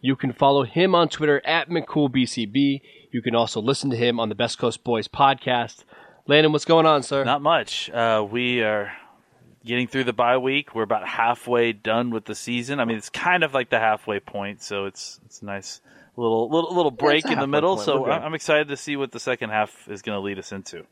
You can follow him on Twitter at McCoolBCB. You can also listen to him on the Best Coast Boys podcast. Landon, what's going on, sir? Not much. Uh, we are getting through the bye week. We're about halfway done with the season. I mean, it's kind of like the halfway point, so it's it's a nice little little little break yeah, in the middle. Point. So I'm excited to see what the second half is going to lead us into.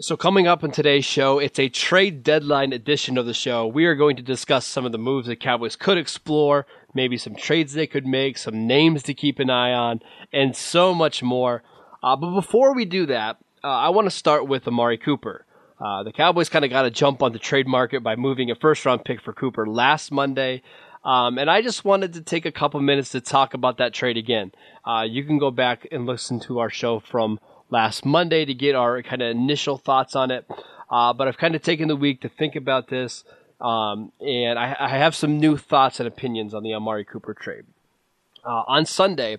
So, coming up in today's show, it's a trade deadline edition of the show. We are going to discuss some of the moves the Cowboys could explore, maybe some trades they could make, some names to keep an eye on, and so much more. Uh, but before we do that, uh, I want to start with Amari Cooper. Uh, the Cowboys kind of got a jump on the trade market by moving a first round pick for Cooper last Monday. Um, and I just wanted to take a couple minutes to talk about that trade again. Uh, you can go back and listen to our show from last Monday to get our kind of initial thoughts on it. Uh, but I've kind of taken the week to think about this, um, and I, I, have some new thoughts and opinions on the Amari Cooper trade. Uh, on Sunday,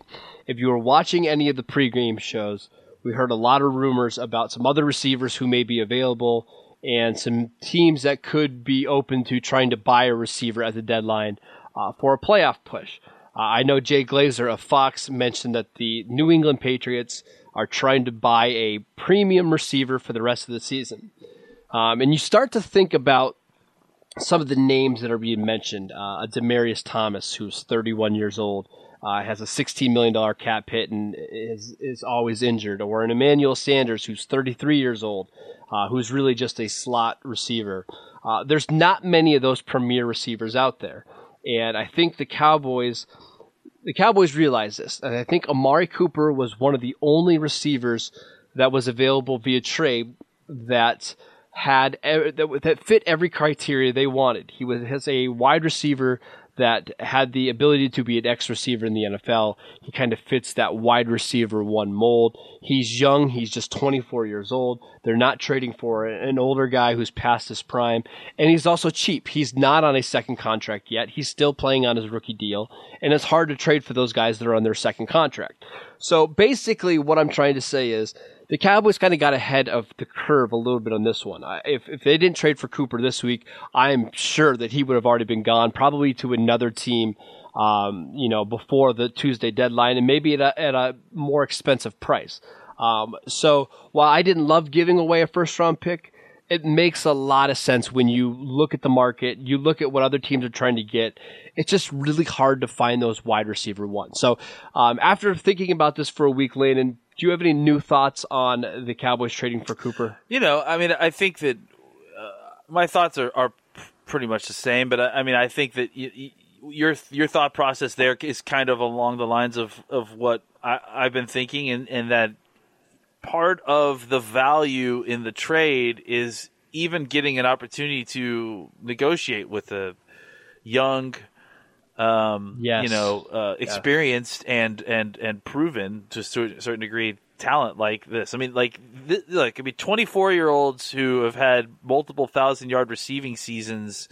if you were watching any of the pregame shows, we heard a lot of rumors about some other receivers who may be available and some teams that could be open to trying to buy a receiver at the deadline uh, for a playoff push. Uh, I know Jay Glazer of Fox mentioned that the New England Patriots are trying to buy a premium receiver for the rest of the season. Um, and you start to think about some of the names that are being mentioned. Uh, Demaryius Thomas, who's 31 years old, uh, has a $16 million cap hit and is, is always injured. Or an Emmanuel Sanders, who's 33 years old, uh, who's really just a slot receiver. Uh, there's not many of those premier receivers out there. And I think the Cowboys – the Cowboys realize this, and I think Amari Cooper was one of the only receivers that was available via trade that had that, fit every criteria they wanted. He was has a wide receiver that had the ability to be an X receiver in the NFL. He kind of fits that wide receiver one mold. He's young. He's just 24 years old. They're not trading for an older guy who's past his prime. And he's also cheap. He's not on a second contract yet. He's still playing on his rookie deal. And it's hard to trade for those guys that are on their second contract. So basically, what I'm trying to say is the Cowboys kind of got ahead of the curve a little bit on this one. If, if they didn't trade for Cooper this week, I'm sure that he would have already been gone, probably to another team, um, you know, before the Tuesday deadline, and maybe at a, at a more expensive price. Um, so while I didn't love giving away a first round pick, it makes a lot of sense when you look at the market, you look at what other teams are trying to get. It's just really hard to find those wide receiver ones. So um, after thinking about this for a week, Landon, do you have any new thoughts on the Cowboys trading for Cooper? You know, I mean, I think that uh, my thoughts are, are pretty much the same, but I, I mean, I think that your your thought process there is kind of along the lines of, of what I, have been thinking, and, and that part of the value in the trade is even getting an opportunity to negotiate with a young um, yes. you know, uh, experienced yeah. and and and proven to a certain degree talent like this. I mean, like, th- like I mean, twenty four year olds who have had multiple thousand yard receiving seasons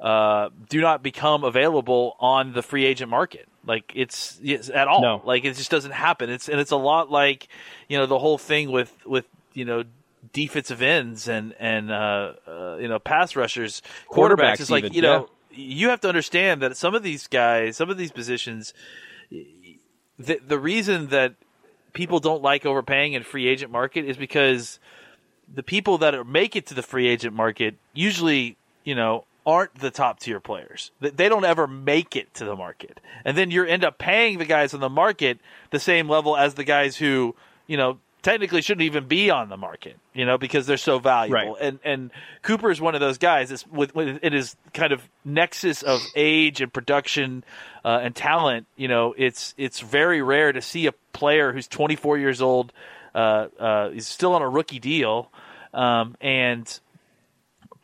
uh, do not become available on the free agent market. Like it's, it's at all. No. Like it just doesn't happen. It's and it's a lot like you know the whole thing with with you know defensive ends and and uh, uh, you know pass rushers, quarterbacks. quarterbacks it's like even, you know you have to understand that some of these guys, some of these positions, the the reason that people don't like overpaying in free agent market is because the people that are, make it to the free agent market usually, you know, aren't the top tier players. They don't ever make it to the market. And then you end up paying the guys on the market the same level as the guys who, you know, technically shouldn't even be on the market, you know, because they're so valuable. Right. And and Cooper is one of those guys. It's with, with it is kind of nexus of age and production uh, and talent. You know, it's it's very rare to see a player who's 24 years old, uh, uh, is still on a rookie deal, um, and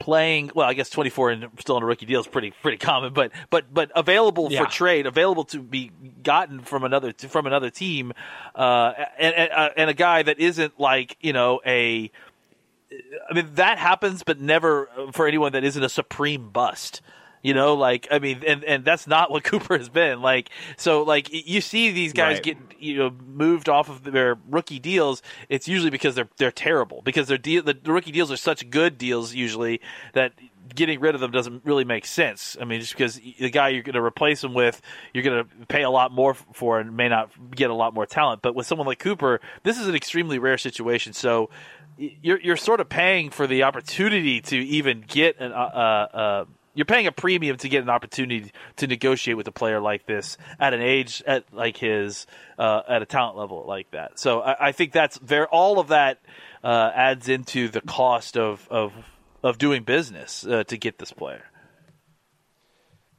playing. Well, I guess 24 and still on a rookie deal is pretty pretty common, but but but available Yeah. for trade, available to be gotten from another from another team, uh, and and, uh, and a guy that isn't like you know a. I mean that happens, but never for anyone that isn't a supreme bust. You know, like I mean, and and that's not what Cooper has been. Like, so like you see these guys Right. get you know moved off of their rookie deals. It's usually because they're they're terrible because their deal the, rookie deals are such good deals usually that getting rid of them doesn't really make sense. I mean, just because the guy you're going to replace them with, you're going to pay a lot more for and may not get a lot more talent. But with someone like Cooper, this is an extremely rare situation. So you're you're sort of paying for the opportunity to even get an uh, uh, uh, you're paying a premium to get an opportunity to negotiate with a player like this at an age at like his uh, at a talent level like that. So I, I think that's very all of that uh, adds into the cost of of of doing business uh, to get this player.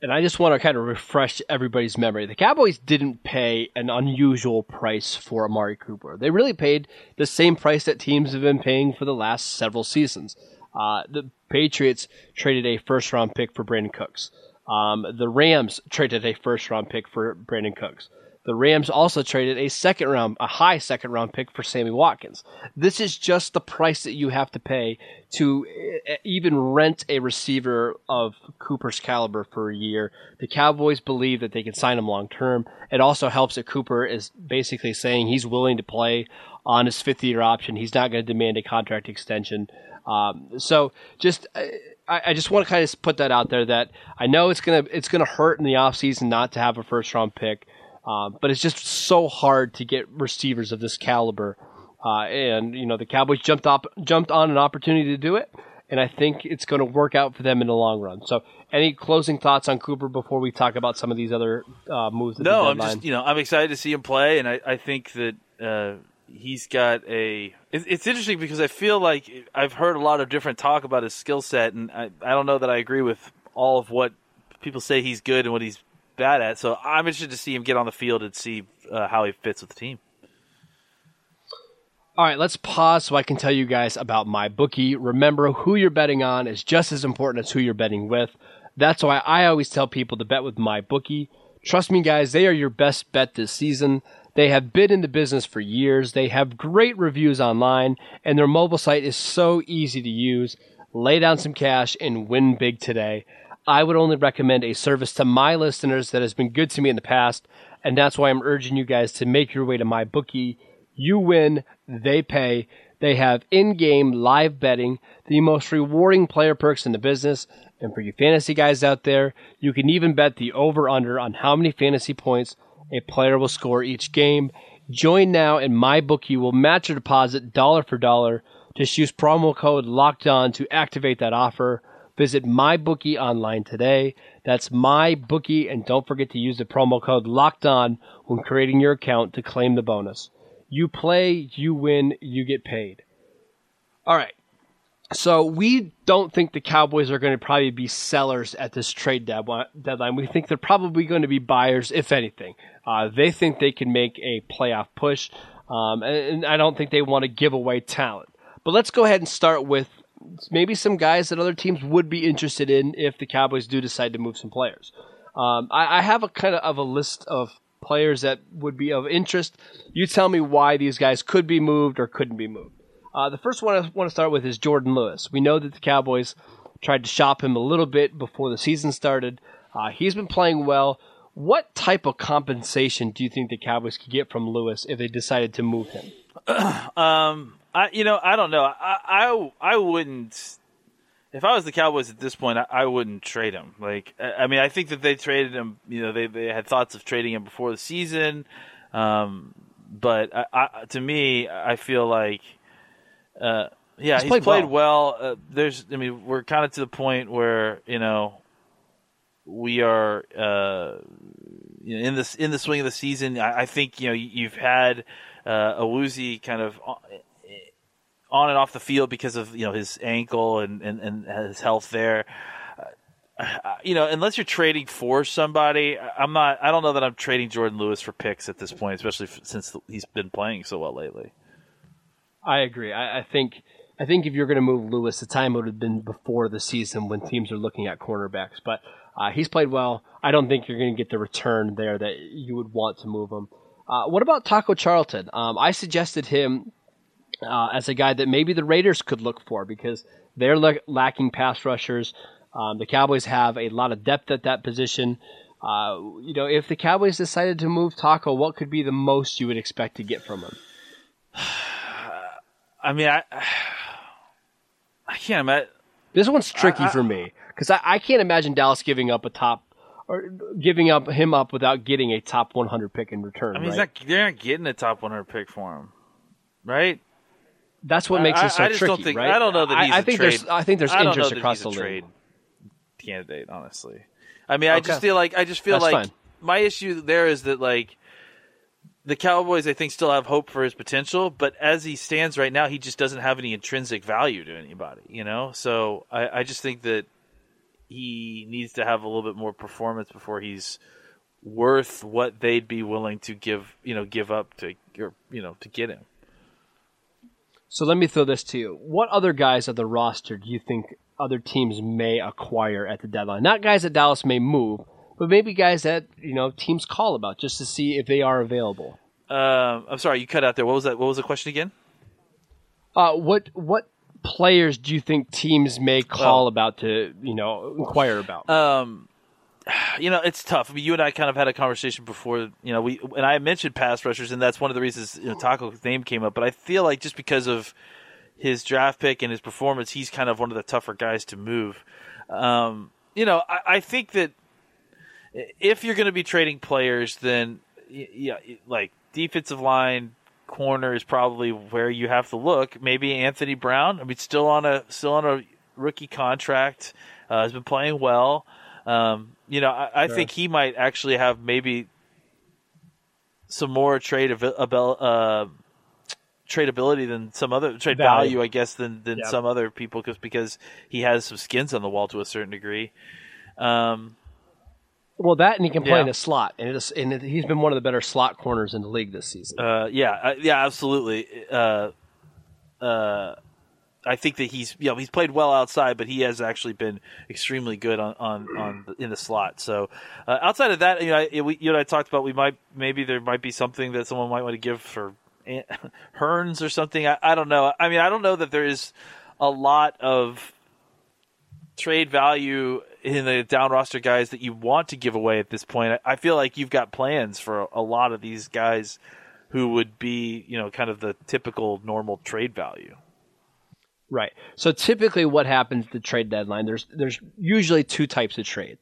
And I just want to kind of refresh everybody's memory. The Cowboys didn't pay an unusual price for Amari Cooper. They really paid the same price that teams have been paying for the last several seasons. Uh, the Patriots traded a first round pick for Brandin Cooks. Um, the Rams traded a first round pick for Brandin Cooks. The Rams also traded a second round, a high second round pick for Sammy Watkins. This is just the price that you have to pay to eh, even rent a receiver of Cooper's caliber for a year. The Cowboys believe that they can sign him long term. It also helps that Cooper is basically saying he's willing to play on his fifth year option. He's not going to demand a contract extension. Um, so just. Uh, I, I just want to kind of put that out there that I know it's gonna it's gonna hurt in the offseason not to have a first round pick, um, but it's just so hard to get receivers of this caliber. Uh, and you know the Cowboys jumped up jumped on an opportunity to do it, and I think it's going to work out for them in the long run. So, any closing thoughts on Cooper before we talk about some of these other uh, moves? No, I'm just you know I'm excited to see him play, and I, I think that uh, he's got a. It, it's interesting because I feel like I've heard a lot of different talk about his skill set, and I, I don't know that I agree with all of what people say he's good and what he's bad at. So I'm interested to see him get on the field and see uh, how he fits with the team. All right, let's pause so I can tell you guys about my bookie. Remember, who you're betting on is just as important as who you're betting with. That's why I always tell people to bet with my bookie. Trust me, guys, they are your best bet this season. They have been in the business for years. They have great reviews online, and their mobile site is so easy to use. Lay down some cash and win big today. I would only recommend a service to my listeners that has been good to me in the past, and that's why I'm urging you guys to make your way to my bookie. You win, they pay. They have in-game live betting, the most rewarding player perks in the business. And for you fantasy guys out there, you can even bet the over/under on how many fantasy points a player will score each game. Join now, and my bookie will match your deposit dollar for dollar. Just use promo code Locked On to activate that offer. Visit MyBookie online today. That's MyBookie, and don't forget to use the promo code Locked On when creating your account to claim the bonus. You play, you win, you get paid. All right. So we don't think the Cowboys are going to probably be sellers at this trade dead- deadline. We think they're probably going to be buyers, if anything. Uh, they think they can make a playoff push, um, and, and I don't think they want to give away talent. But let's go ahead and start with maybe some guys that other teams would be interested in if the Cowboys do decide to move some players. Um, I, I have a kind of, of a list of players that would be of interest. You tell me why these guys could be moved or couldn't be moved. Uh, the first one I want to start with is Jourdan Lewis. We know that the Cowboys tried to shop him a little bit before the season started. Uh, he's been playing well. What type of compensation do you think the Cowboys could get from Lewis if they decided to move him? Um, I you know I don't know. I I, I wouldn't. If I was the Cowboys at this point, I, I wouldn't trade him. Like I, I mean, I think that they traded him. You know, they they had thoughts of trading him before the season. Um, but I, to me, I feel like, uh, yeah, He's he's, played played, well. well. Uh, there's, I mean, we're kind of to the point where you know we are uh, you know, in this in the swing of the season. I, I think you know you- you've had uh, Awuzie kind of on, and off the field because of you know his ankle and and, and his health there. Uh, you know, unless you're trading for somebody, I'm not. I don't know that I'm trading Jourdan Lewis for picks at this point, especially since he's been playing so well lately. I agree. I, I think I think if you're going to move Lewis, the time would have been before the season when teams are looking at cornerbacks. But uh, he's played well. I don't think you're going to get the return there that you would want to move him. Uh, what about Taco Charlton? Um, I suggested him uh, as a guy that maybe the Raiders could look for because they're lacking pass rushers. Um, the Cowboys have a lot of depth at that position. Uh, you know, if the Cowboys decided to move Taco, what could be the most you would expect to get from him? I mean, I I can't imagine. This one's tricky I, I, for me because I, I can't imagine Dallas giving up a top or giving up him up without getting a top 100 pick in return. I mean, right? not, they're not getting a top 100 pick for him, right? That's what makes it so I, just tricky, don't think, right? I don't know that he's I, think trade. there's I think there's interest across the league. Candidate, honestly. I mean, okay. I just feel like I just feel That's like fine. my issue there is that like the Cowboys, I think, still have hope for his potential, but as he stands right now, he just doesn't have any intrinsic value to anybody, you know. So I, I just think that he needs to have a little bit more performance before he's worth what they'd be willing to give, you know, give up to, or, you know, to get him. So let me throw this to you. What other guys of the roster do you think other teams may acquire at the deadline? Not guys that Dallas may move, but maybe guys that you know teams call about just to see if they are available. Um, I'm sorry, you cut out there. What was that? What was the question again? Uh, what what players do you think teams may call well, about to you know inquire about? Um, you know, it's tough. I mean, you and I kind of had a conversation before. You know, we and I mentioned pass rushers, and that's one of the reasons you know, Taco's name came up. But I feel like just because of his draft pick and his performance, he's kind of one of the tougher guys to move. Um, you know, I, I, think that if you're going to be trading players, then yeah, like defensive line, corner is probably where you have to look. Maybe Anthony Brown. I mean, still on a still on a rookie contract, uh, has been playing well. Um, you know, I, I sure. think he might actually have maybe some more trade av- uh, tradability than some other trade value, value I guess, than than yep. some other people, because because he has some skins on the wall to a certain degree. Um, well, that and he can play yeah. in a slot, and, and he's been one of the better slot corners in the league this season. Uh, yeah, uh, yeah, absolutely. Uh, uh, I think that he's you know he's played well outside, but he has actually been extremely good on on, on the, in the slot. So uh, outside of that, you know, I, we, you know, I talked about we might maybe there might be something that someone might want to give for Hurns or something. I, I don't know. I mean, I don't know that there is a lot of trade value in the down roster guys that you want to give away at this point. I, I feel like you've got plans for a lot of these guys who would be, you know, kind of the typical normal trade value. Right. So typically, what happens at the trade deadline? There's there's usually two types of trade.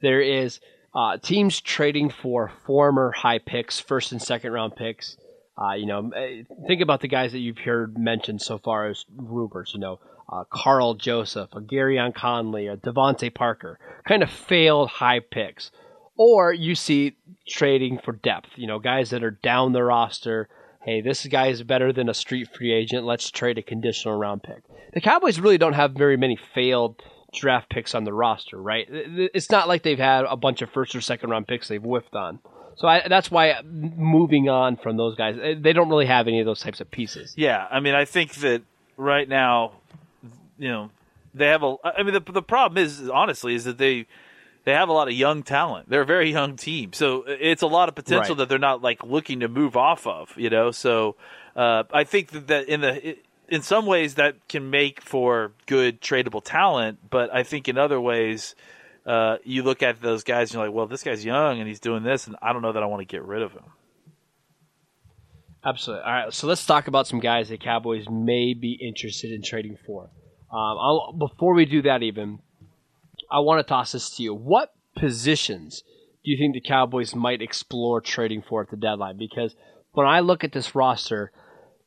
There is uh, teams trading for former high picks, first and second round picks. Uh, you know, eh, think about the guys that you've heard mentioned so far as rumors. You know, uh, Karl Joseph, a Gareon Conley, a DeVante Parker, kind of failed high picks. Or you see trading for depth. You know, guys that are down the roster hey, this guy is better than a street free agent. Let's trade a conditional round pick. The Cowboys really don't have very many failed draft picks on the roster, right? It's not like they've had a bunch of first or second round picks they've whiffed on. So I, that's why moving on from those guys, eh, they don't really have any of those types of pieces. Yeah, I mean, I think that right now, you know, they have a. I mean, the the problem is honestly is that they they have a lot of young talent. They're a very young team, so it's a lot of potential right. that they're not like looking to move off of. You know, so uh, I think that, that in the in some ways that can make for good tradable talent, but I think in other ways. Uh, you look at those guys and you're like, well, this guy's young and he's doing this, and I don't know that I want to get rid of him. Absolutely. All right, so let's talk about some guys that Cowboys may be interested in trading for. Um, before we do that, even I want to toss this to you. What positions do you think the Cowboys might explore trading for at the deadline? Because when I look at this roster,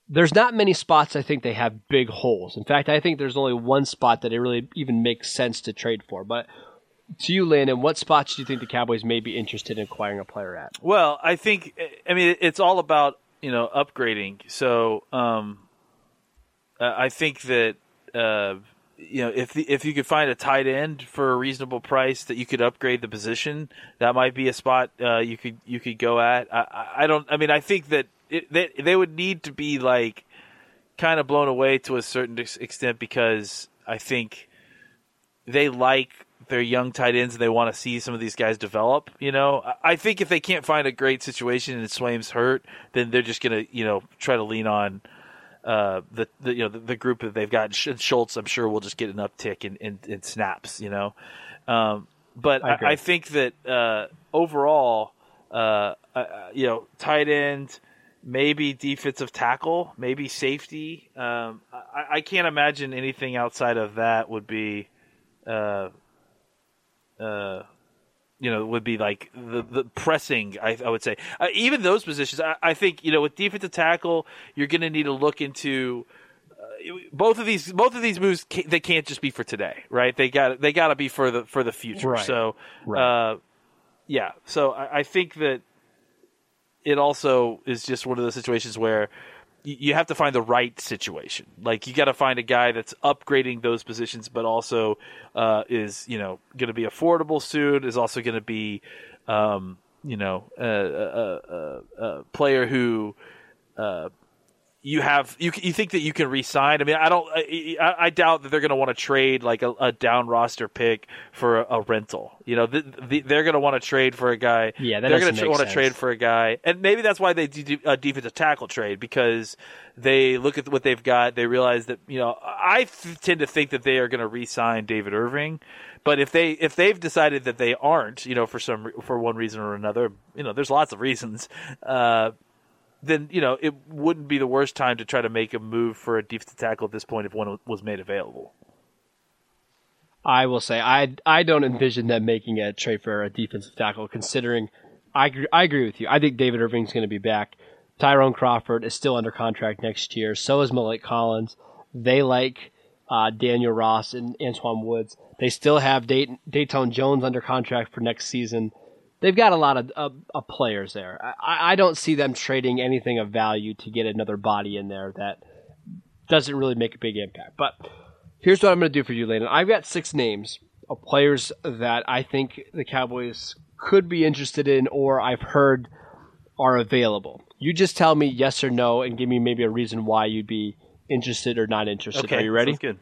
there's not many spots I think they have big holes. In fact, I think there's only one spot that it really even makes sense to trade for. But to you, Landon, what spots do you think the Cowboys may be interested in acquiring a player at? Well, I think, I mean, it's all about, you know, upgrading. So um, I think that. Uh, you know, if the, if you could find a tight end for a reasonable price that you could upgrade the position, that might be a spot uh, you could you could go at. I, I don't. I mean, I think that it, they they would need to be like kind of blown away to a certain extent because I think they like their young tight ends and they want to see some of these guys develop. You know, I- think if they can't find a great situation and Swaim's hurt, then they're just gonna you know try to lean on uh, the, the you know the, the group that they've got. Schultz, I'm sure, will just get an uptick in, in, in snaps. You know, um, but I I. I think that uh, overall, uh, uh, you know, tight end, maybe defensive tackle, maybe safety. Um, I, I can't imagine anything outside of that would be, uh, uh, you know, would be like the, the pressing. I, I would say uh, even those positions. I, I think you know with defensive tackle, you're going to need to look into uh, both of these. Both of these moves ca they can't just be for today, right? They got they got to be for the for the future. Right. So, Right. uh, yeah. So I, I think that it also is just one of those situations where you have to find the right situation. Like you got to find a guy that's upgrading those positions, but also uh, is you know going to be affordable soon. Is also going to be um, you know a, a, a, a player who. Uh, you have you you think that you can re-sign? I mean, I don't. I, I doubt that they're going to want to trade like a, a down roster pick for a, a rental. You know, the, the, they're going to want to trade for a guy. Yeah, that they're doesn't to want to trade for a guy, and maybe that's why they do a defensive tackle trade because they look at what they've got. They realize that you know I tend to think that they are going to re-sign David Irving, but if they if they've decided that they aren't, you know, for some for one reason or another, you know, there's lots of reasons. Uh, then you know it wouldn't be the worst time to try to make a move for a defensive tackle at this point if one was made available. I will say I I don't envision them making a trade for a defensive tackle. Considering I agree, I agree with you. I think David Irving's going to be back. Tyrone Crawford is still under contract next year. So is Maliek Collins. They like uh, Daniel Ross and Antwaun Woods. They still have Datone, Datone Jones under contract for next season. They've got a lot of, of, of players there. I, I don't see them trading anything of value to get another body in there that doesn't really make a big impact. But here's what I'm going to do for you, Landon. I've got six names of players that I think the Cowboys could be interested in or I've heard are available. You just tell me yes or no and give me maybe a reason why you'd be interested or not interested. Okay, Are you ready? Good.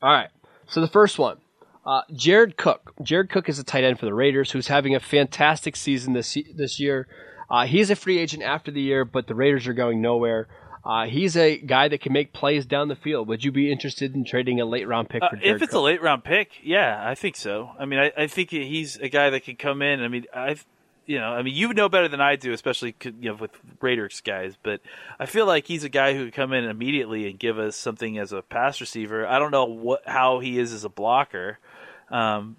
All right. So the first one, uh, Jared Cook. Jared Cook is a tight end for the Raiders, who's having a fantastic season this this year. Uh, he's a free agent after the year, but the Raiders are going nowhere. Uh, he's a guy that can make plays down the field. Would you be interested in trading a late round pick Uh, for Jared if it's Cook? a late round pick, yeah, I think so. I mean, I, I think he's a guy that can come in. I mean, I, you know, I mean, you know better than I do, especially you know with Raiders guys. But I feel like he's a guy who could come in immediately and give us something as a pass receiver. I don't know what how he is as a blocker. Um,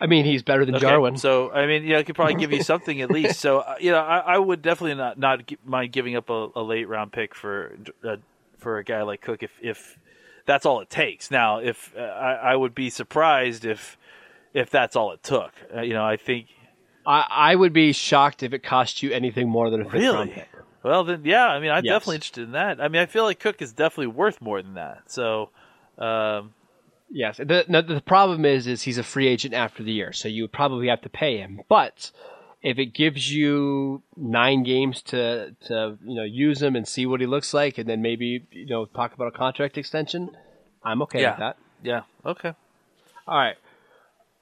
I mean, he's better than Okay, Jarwin. So I mean, yeah, I could probably give you something at least. So uh, you know, I, I would definitely not not mind giving up a, a late round pick for uh, for a guy like Cook if if that's all it takes. Now, if uh, I, I would be surprised if if that's all it took. Uh, you know, I think I, I would be shocked if it cost you anything more than a fifth round pick. Well, then, yeah. I mean, I'm Yes. definitely interested in that. I mean, I feel like Cook is definitely worth more than that. So, um, Yes. The, no, the problem is, is he's a free agent after the year, so you would probably have to pay him. But if it gives you nine games to to you know use him and see what he looks like, and then maybe you know talk about a contract extension, I'm okay Yeah. with that. yeah, okay. All right.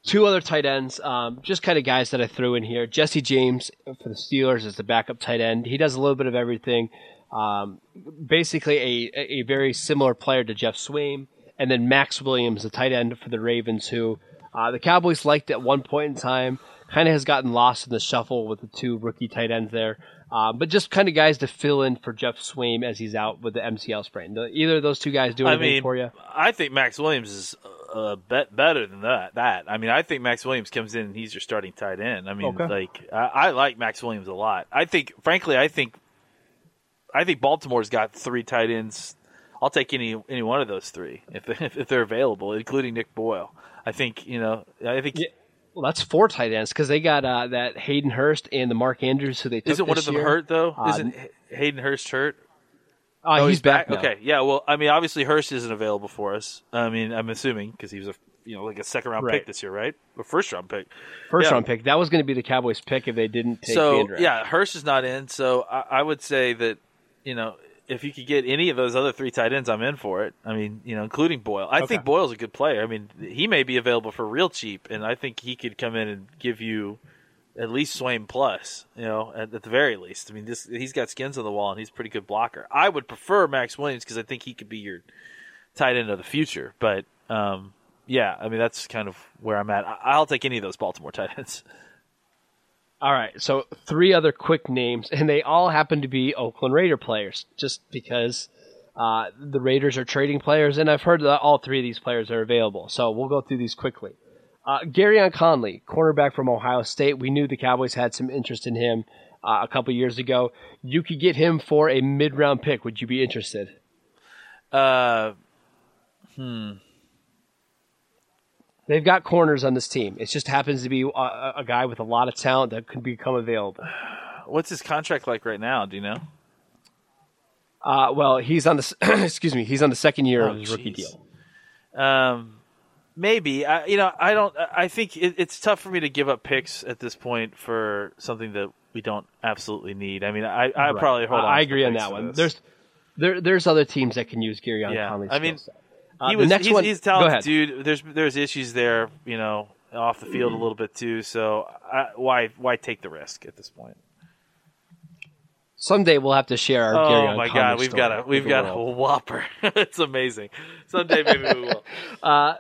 Two other tight ends, um, just kind of guys that I threw in here. Jesse James for the Steelers is the backup tight end. He does a little bit of everything. Um, basically, a, a very similar player to Geoff Swaim. And then Maxx Williams, the tight end for the Ravens, who uh, the Cowboys liked at one point in time, kind of has gotten lost in the shuffle with the two rookie tight ends there. Uh, but just kind of guys to fill in for Geoff Swaim as he's out with the MCL sprain. Do either of those two guys do I anything mean, for you? I think Maxx Williams is uh, bet better than that. That I mean, I think Maxx Williams comes in and he's your starting tight end. I mean, Okay. like I, I like Maxx Williams a lot. I think, frankly, I think, I think Baltimore's got three tight ends. I'll take any any one of those three if they, if they're available, including Nick Boyle. I think you know. I think Yeah. Well, that's four tight ends because they got uh, that Hayden Hurst and the Mark Andrews who they took isn't one of them year. hurt though? Uh, isn't Hayden Hurst hurt? Uh, he's, back. now. Okay, yeah. Well, I mean, obviously Hurst isn't available for us. I mean, I'm assuming because he was a you know like a second round Right. pick this year, right? Or first round pick. First Yeah. round pick. That was going to be the Cowboys' pick if they didn't take so Vander Esch. yeah, Hurst is not in. So I, I would say that you know if you could get any of those other three tight ends, I'm in for it. I mean, you know, including Boyle. I Okay. think Boyle's a good player. I mean, he may be available for real cheap, and I think he could come in and give you at least Swaim plus. You know, at, at the very least. I mean, this he's got skins on the wall, and he's a pretty good blocker. I would prefer Maxx Williams because I think he could be your tight end of the future. But um, yeah, I mean, that's kind of where I'm at. I, I'll take any of those Baltimore tight ends. All right, so three other quick names, and they all happen to be Oakland Raider players, just because uh, the Raiders are trading players, and I've heard that all three of these players are available. So we'll go through these quickly. Uh, Gareon Conley, cornerback from Ohio State. We knew the Cowboys had some interest in him uh, a couple years ago. You could get him for a mid-round pick. Would you be interested? Uh, They've got corners on this team. It just happens to be a, a guy with a lot of talent that could become available. what's his contract like right now? Do you know? Uh, well, he's on the excuse me. He's on the second year Oh, of his rookie deal. Um, maybe. I, you know, I don't. I think it, it's tough for me to give up picks at this point for something that we don't absolutely need. I mean, I I Right. probably hold on. I agree on that one. this. There's there there's other teams that can use Gary on Yeah, Conley's I mean, set. Uh, he the was. next he's, one, he's talented ahead. dude. There's there's issues there. You know, off the field a little bit too. So I, why why take the risk at this point? Someday we'll have to share our Oh on my God, we've got a we've got a whopper. it's amazing. Someday maybe we will.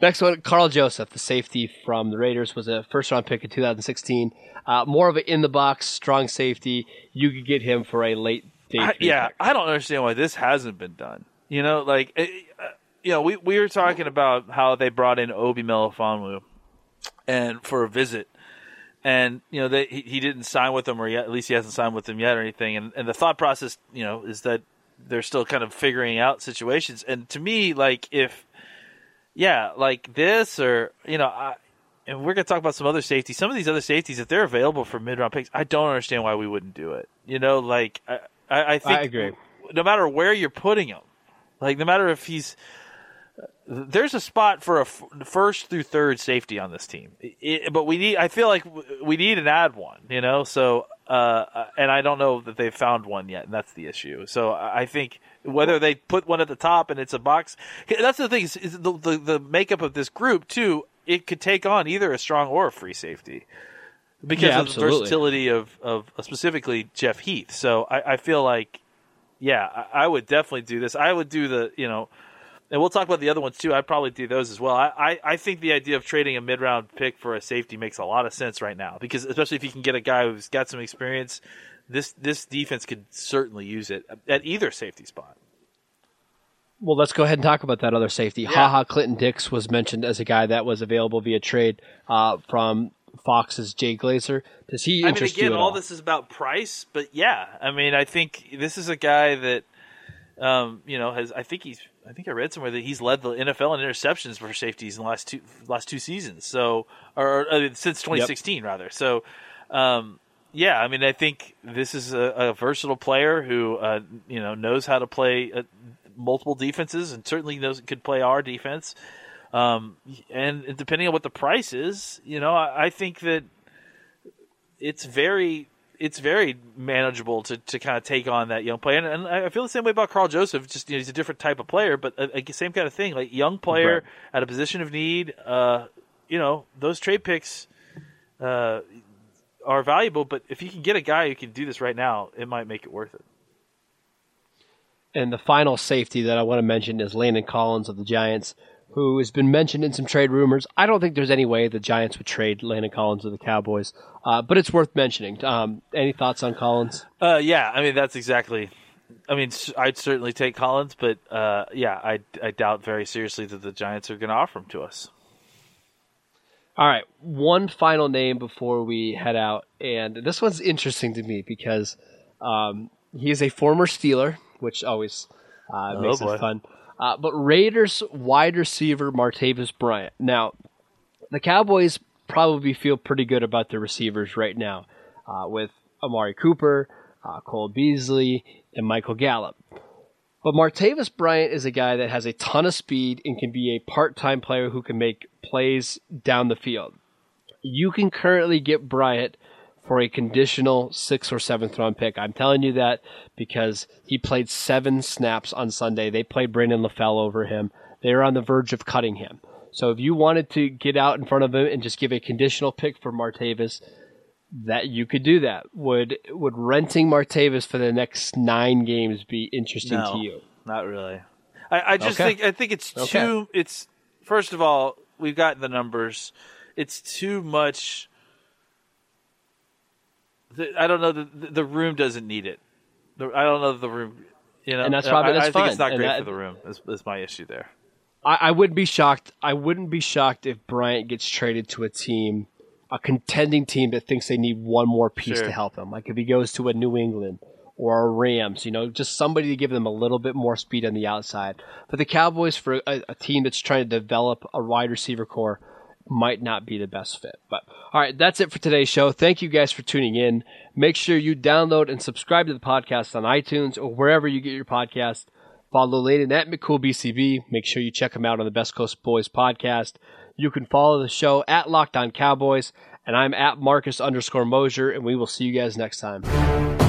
Next one, Karl Joseph, the safety from the Raiders, was a first round pick in 2016. Uh, more of an in the box, strong safety. You could get him for a late day. I, yeah, pick. I don't understand why this hasn't been done. You know, like, eh, uh, you know, we we were talking about how they brought in Obi Melifonwu and for a visit, and you know, they, he, he didn't sign with them, or yet, at least he hasn't signed with them yet, or anything. And and the thought process, you know, is that they're still kind of figuring out situations. And to me, like, if yeah, like this, or you know, I. And we're going to talk about some other safeties. Some of these other safeties, if they're available for mid-round picks, I don't understand why we wouldn't do it. You know, like I, I, I think I agree. no matter where you're putting him, like no matter if he's there's a spot for a f- first through third safety on this team, It- but we need. I feel like we need an add one, you know. So, uh, and I don't know that they've found one yet, and that's the issue. So, I think whether they put one at the top and it's a box, that's the thing. Is, is the, the the makeup of this group too. It could take on either a strong or a free safety because Yeah, of the versatility of, of specifically Jeff Heath. So I, I feel like, yeah, I, I would definitely do this. I would do the, you know, and we'll talk about the other ones too. I'd probably do those as well. I, I, I think the idea of trading a mid round pick for a safety makes a lot of sense right now because especially if you can get a guy who's got some experience, this this defense could certainly use it at either safety spot. Well, let's go ahead and talk about that other safety. Ha Ha Clinton-Dix was mentioned as a guy that was available via trade uh, from Fox's Jay Glazer. Does he I mean, again, you at all all? this is about price, but yeah, I mean, I think this is a guy that, um, you know, has. I think he's. I think I read somewhere that he's led the NFL in interceptions for safeties in the last two last two seasons. So, or, uh, since 2016 rather. So, um, yeah, I mean, I think this is a, a versatile player who, uh, you know, knows how to play uh, multiple defenses and certainly knows could play our defense. Um, and depending on what the price is, you know, I, I think that it's very it's very manageable to, to kind of take on that young player, and, and I feel the same way about Karl Joseph. Just you know, he's a different type of player, but uh, same kind of thing. Like young player Right. at a position of need. Uh, you know, those trade picks uh, are valuable, but if you can get a guy who can do this right now, it might make it worth it. And the final safety that I want to mention is Landon Collins of the Giants, who has been mentioned in some trade rumors. I don't think there's any way the Giants would trade Landon Collins to the Cowboys, uh, but it's worth mentioning. Um, any thoughts on Collins? Uh, yeah, I mean that's exactly. I mean, I'd certainly take Collins, but uh, yeah, I, I doubt very seriously that the Giants are going to offer him to us. All right, one final name before we head out, and this one's interesting to me because um, he is a former Steeler, which always uh, Oh, makes boy. it fun. Uh, but Raiders wide receiver Martavis Bryant. Now, the Cowboys probably feel pretty good about their receivers right now, uh, with Amari Cooper, uh, Cole Beasley, and Michael Gallup. But Martavis Bryant is a guy that has a ton of speed and can be a part-time player who can make plays down the field. You can currently get Bryant for a conditional sixth or seventh round pick. I'm telling you that because he played seven snaps on Sunday. They played Brandon LaFell over him. They are on the verge of cutting him. So if you wanted to get out in front of him and just give a conditional pick for Martavis, that you could do that. Would would renting Martavis for the next nine games be interesting No. to you? Not really. I, I just Okay. think I think it's Okay. too. It's first of all we've got the numbers. It's too much. The, I don't know. The, the room doesn't need it. The, I don't know the room. You know, And that's probably- I, that's I think it's not great that- for the room. Is, is my issue there? I, I wouldn't be shocked. I wouldn't be shocked if Bryant gets traded to a team, a contending team that thinks they need one more piece Sure. to help them. Like if he goes to a New England or a Rams, you know, just somebody to give them a little bit more speed on the outside. But the Cowboys, for a, a team that's trying to develop a wide receiver corps, might not be the best fit. But all right, that's it for today's show. Thank you guys for tuning in. Make sure you download and subscribe to the podcast on iTunes or wherever you get your podcast. Follow Landon at McCoolBCB. Make sure you check him out on the Best Coast Boys podcast. You can follow the show at Locked On Cowboys, and I'm at Marcus underscore Mosher, and we will see you guys next time.